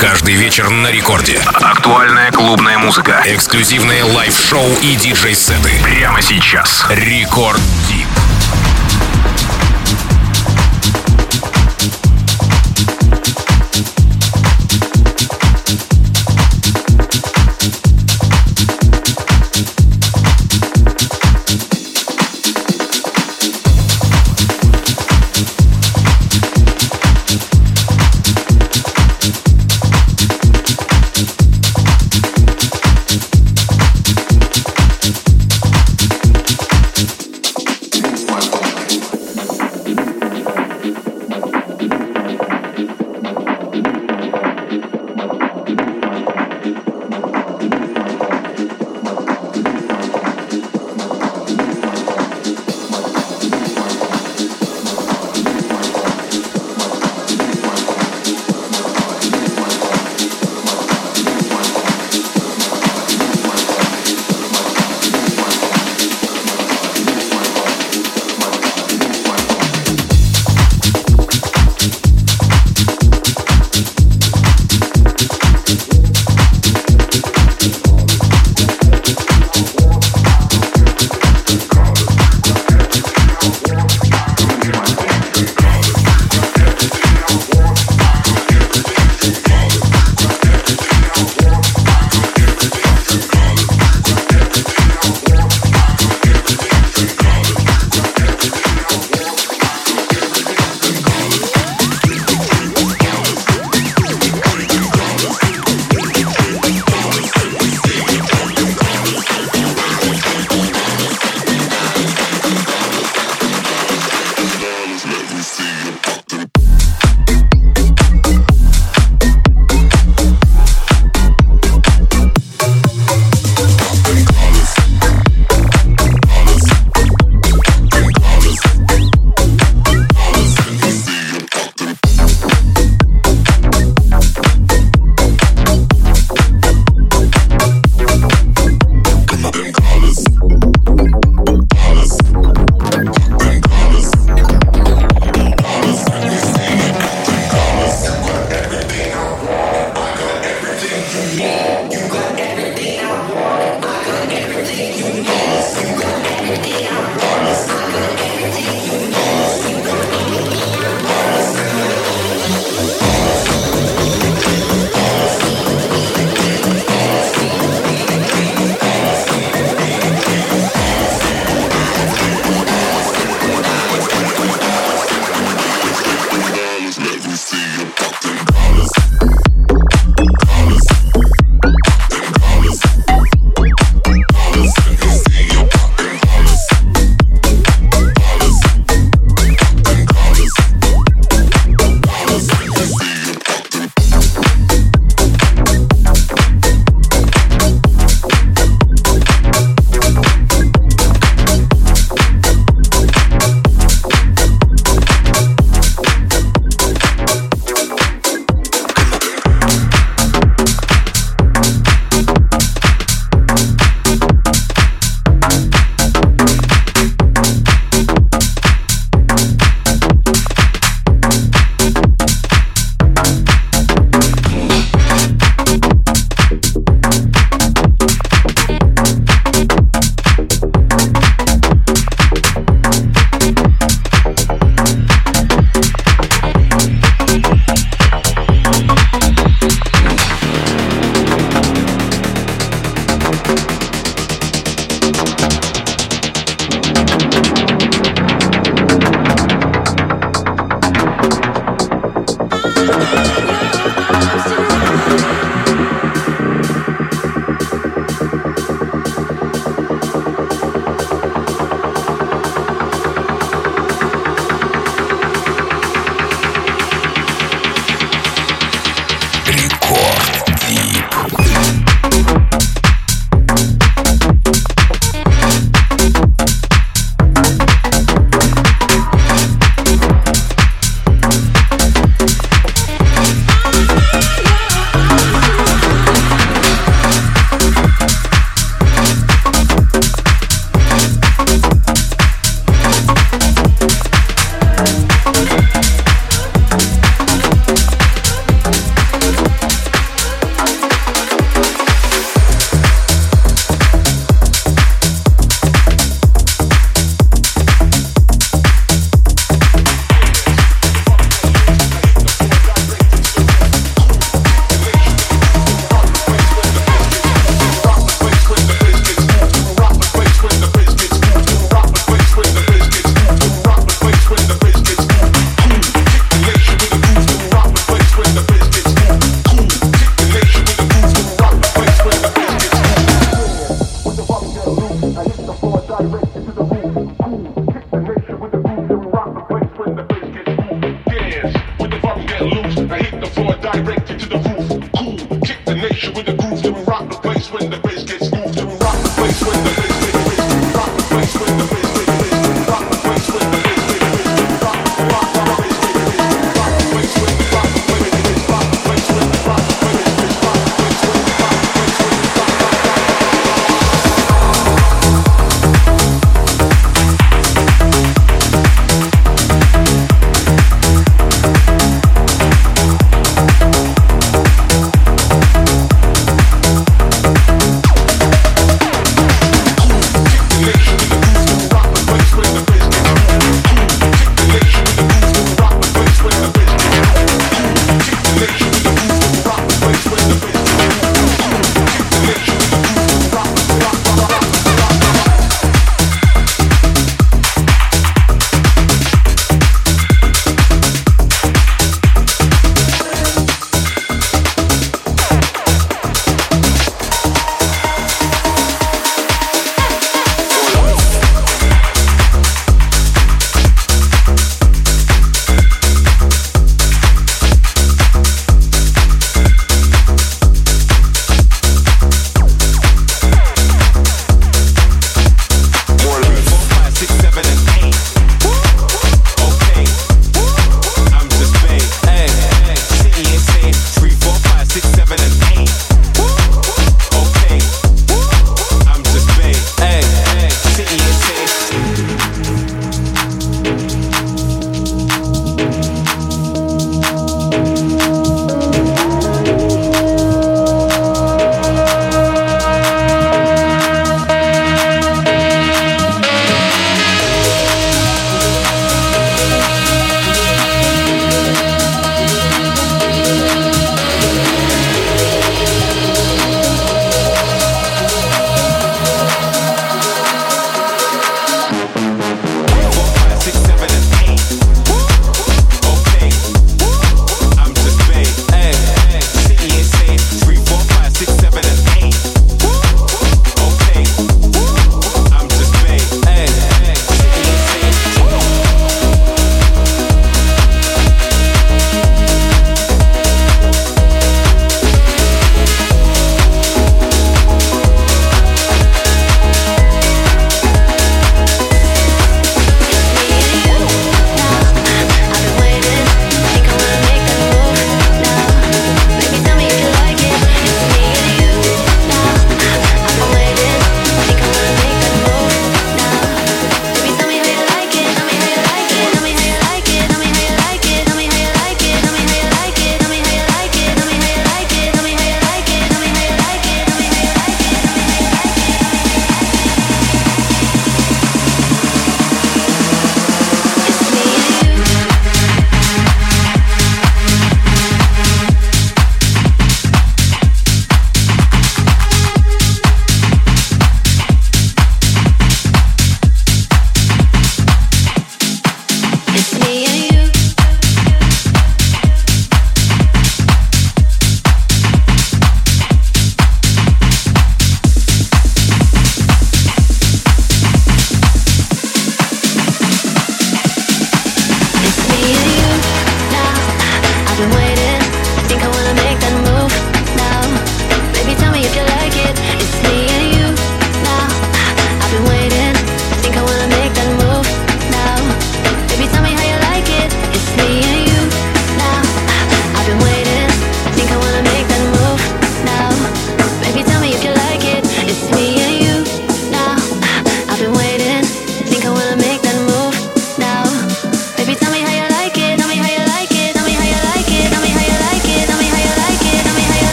Каждый вечер на рекорде. Актуальная клубная музыка. Эксклюзивные лайв-шоу и диджей-сеты. Прямо сейчас. Рекорд Дип.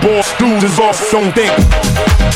Boss, dude is off, don't think.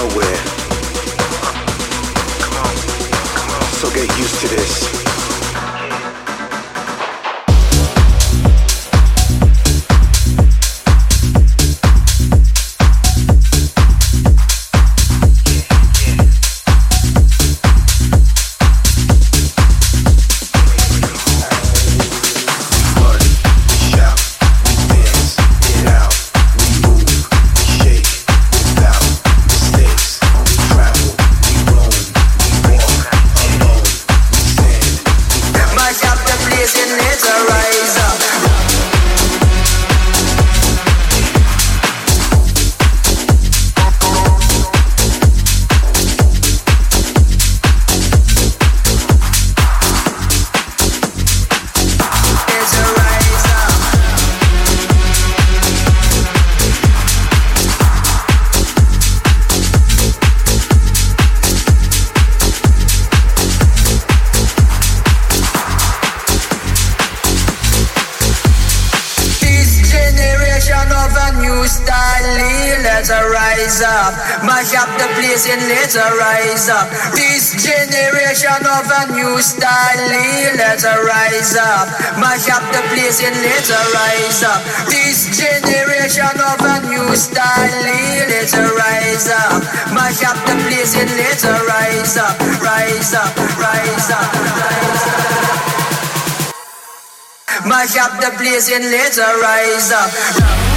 nowhere. Come on. Come on. So get used to this. the blazing laser riser.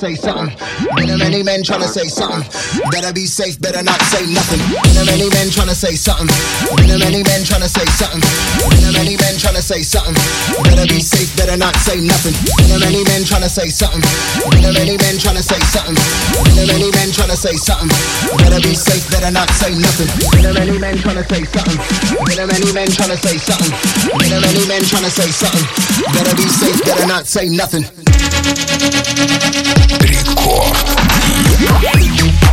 Say something. Been a many men trying to say something. Better be safe, better not say nothing. Been a many men trying to say something. Been a many men trying to say something. Been a many men trying to say something. Better be safe, better not say nothing. Been a many men trying to say something. Been a many men trying to say something. Been a many men trying to say something. Better be safe, better not say nothing. Been a many men trying to say something. Been a many men trying to say something. Been a many men trying to say something. Better be safe, better not say nothing. Let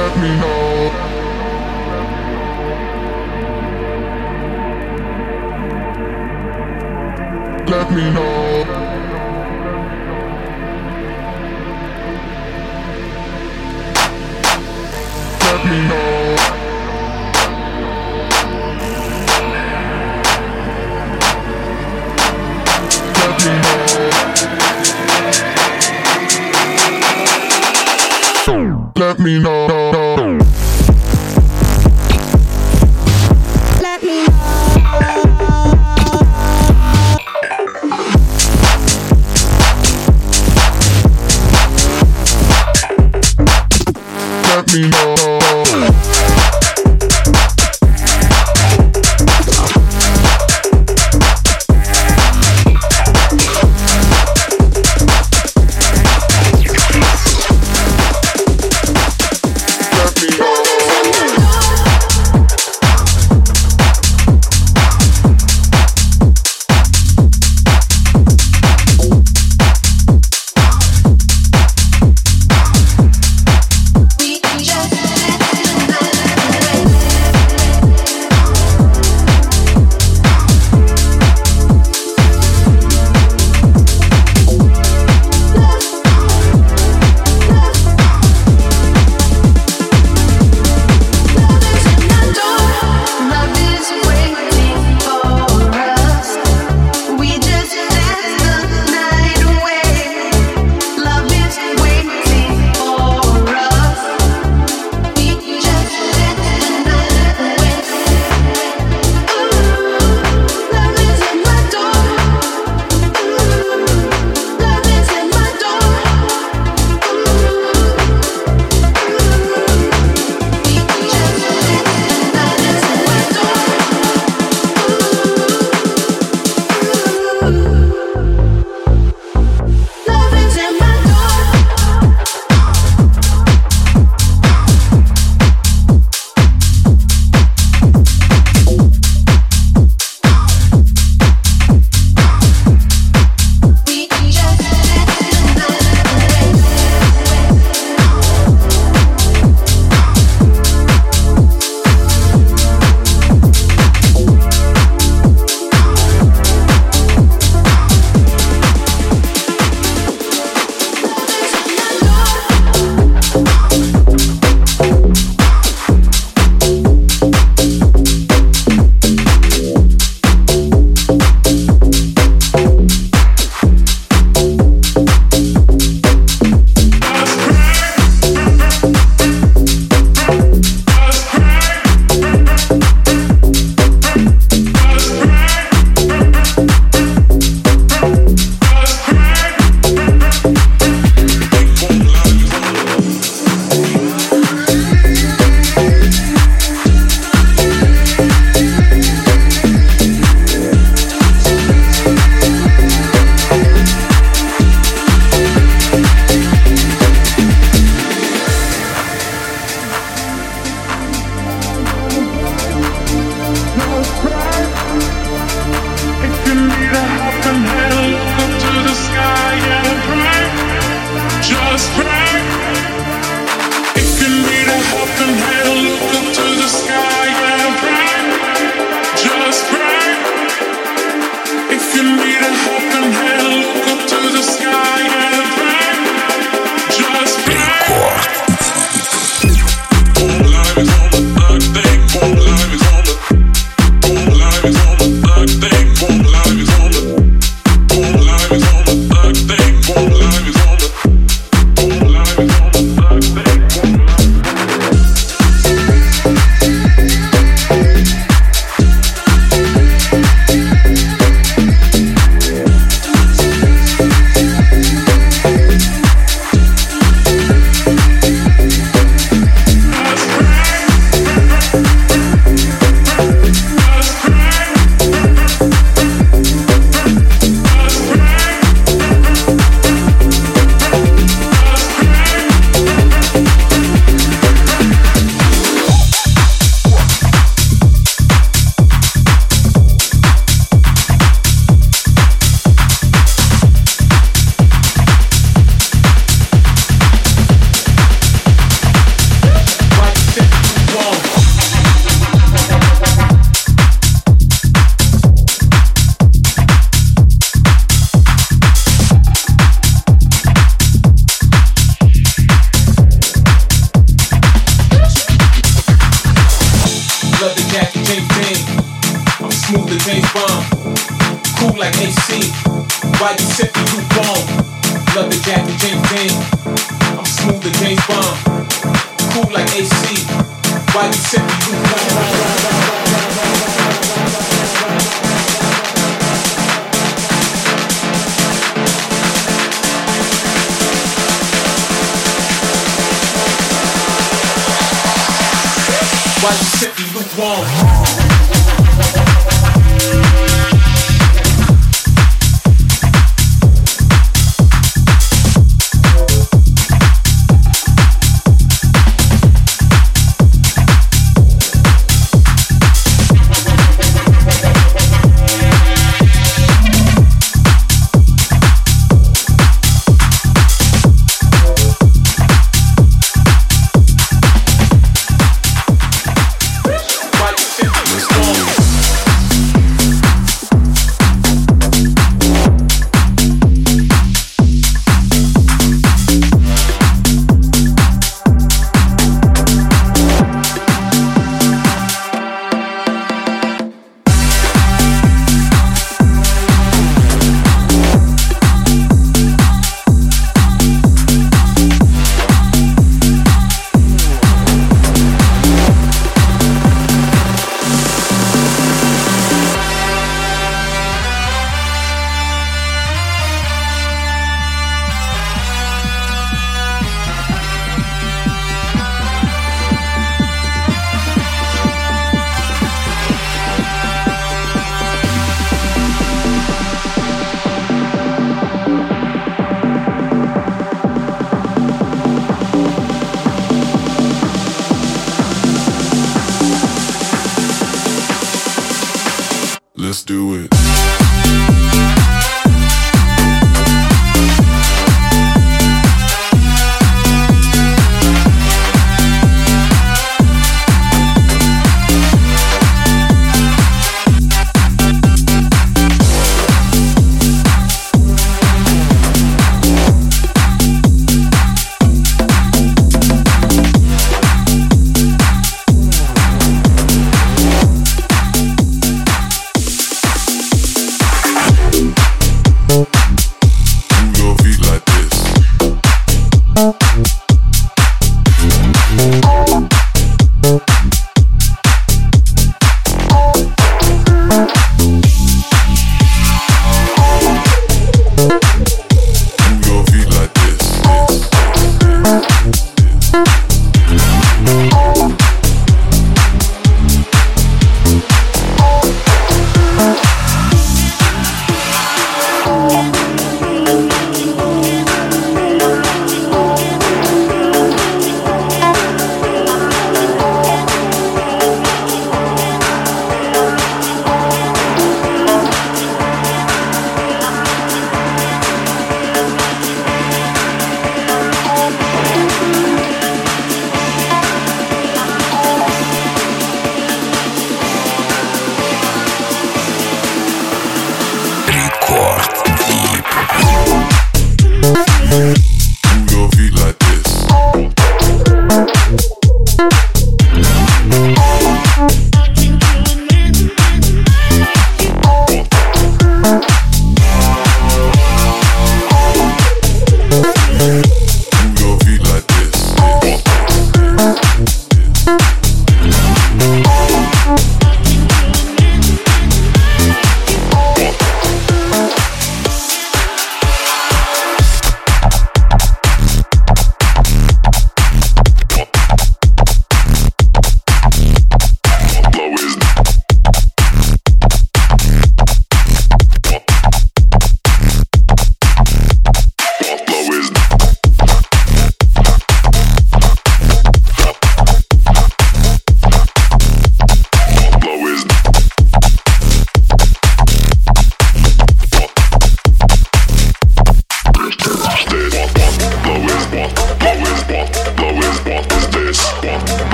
Let me know. Let me know.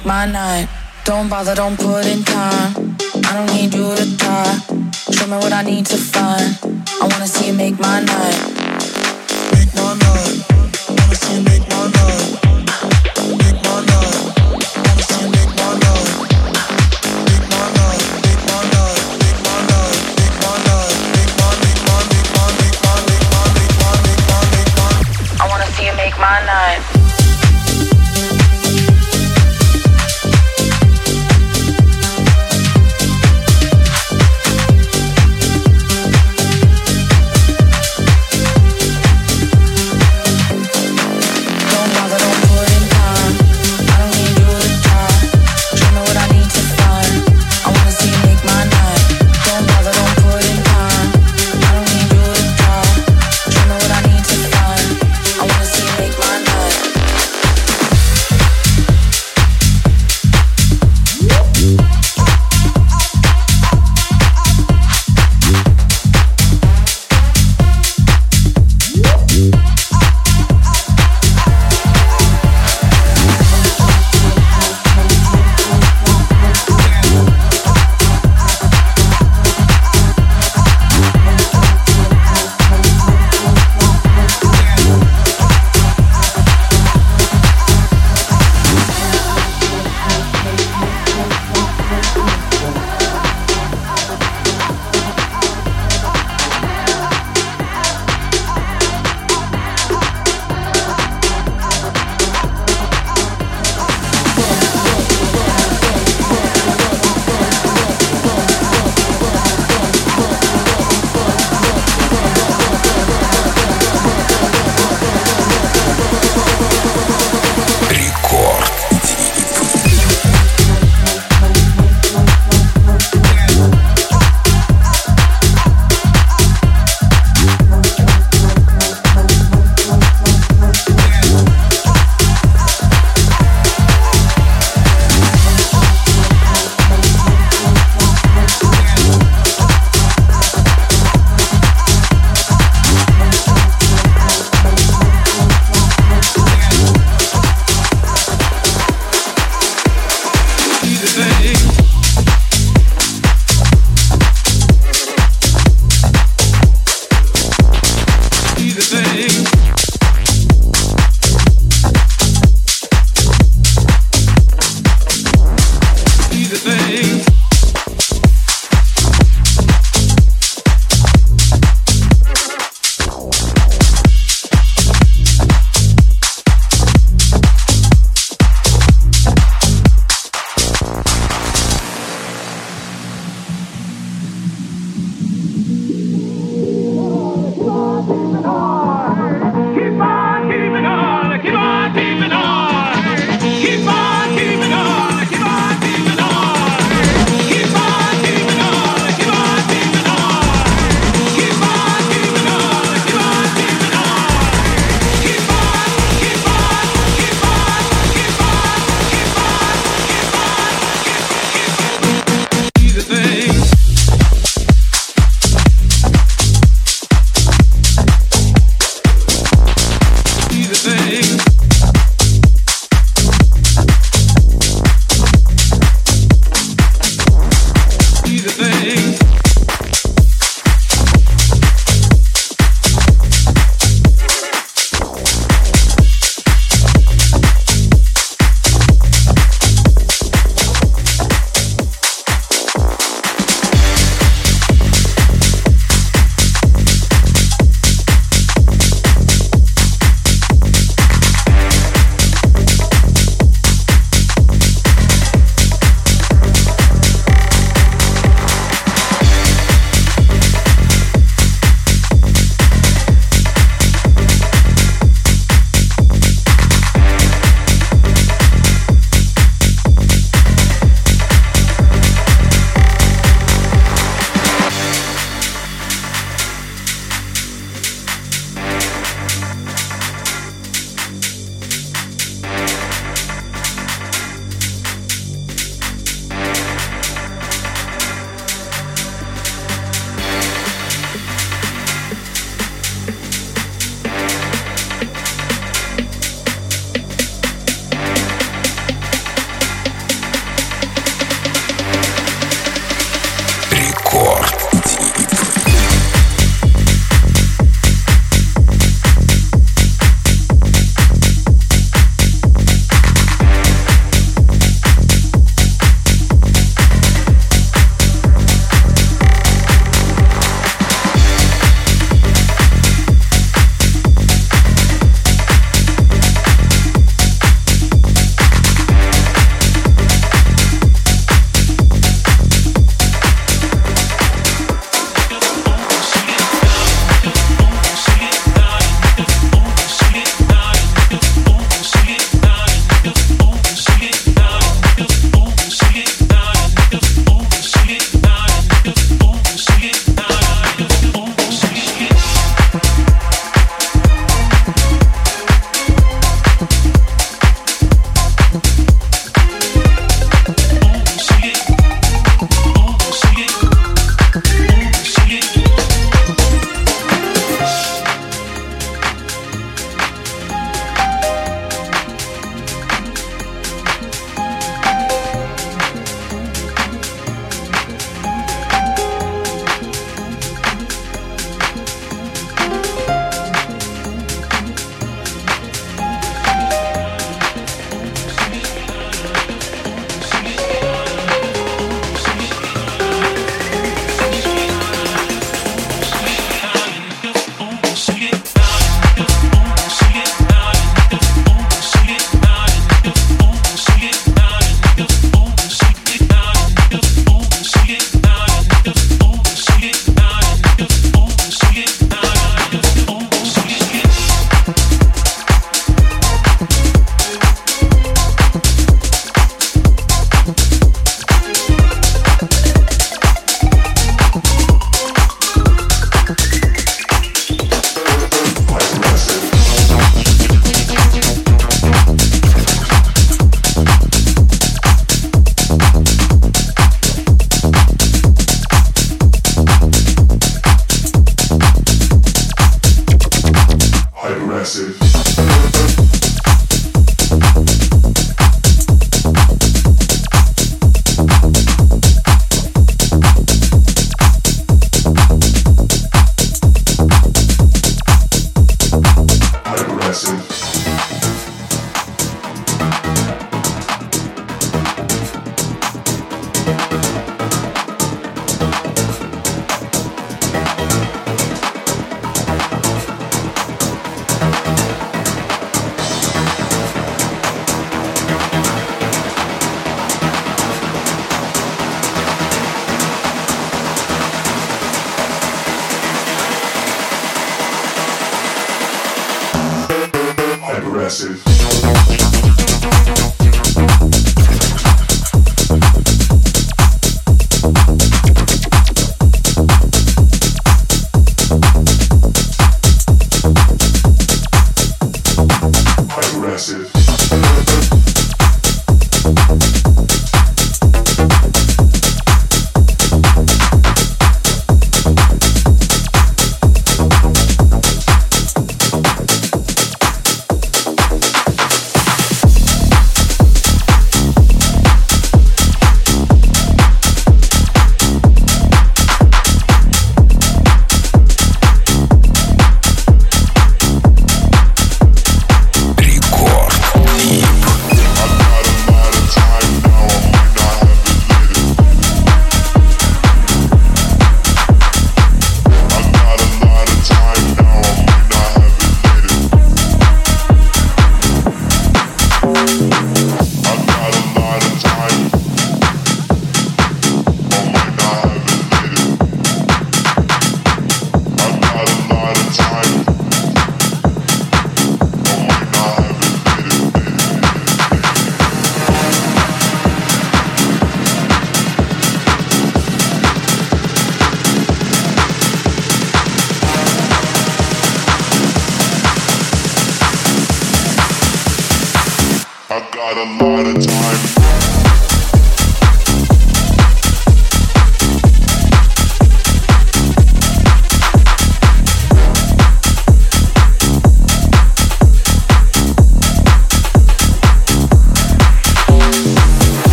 Make my night. Don't bother, don't put in time. I don't need you to try. Show me what I need to find. I wanna see you make my night. Make my night. Wanna see you make my night.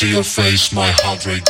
See your face, my heart rate.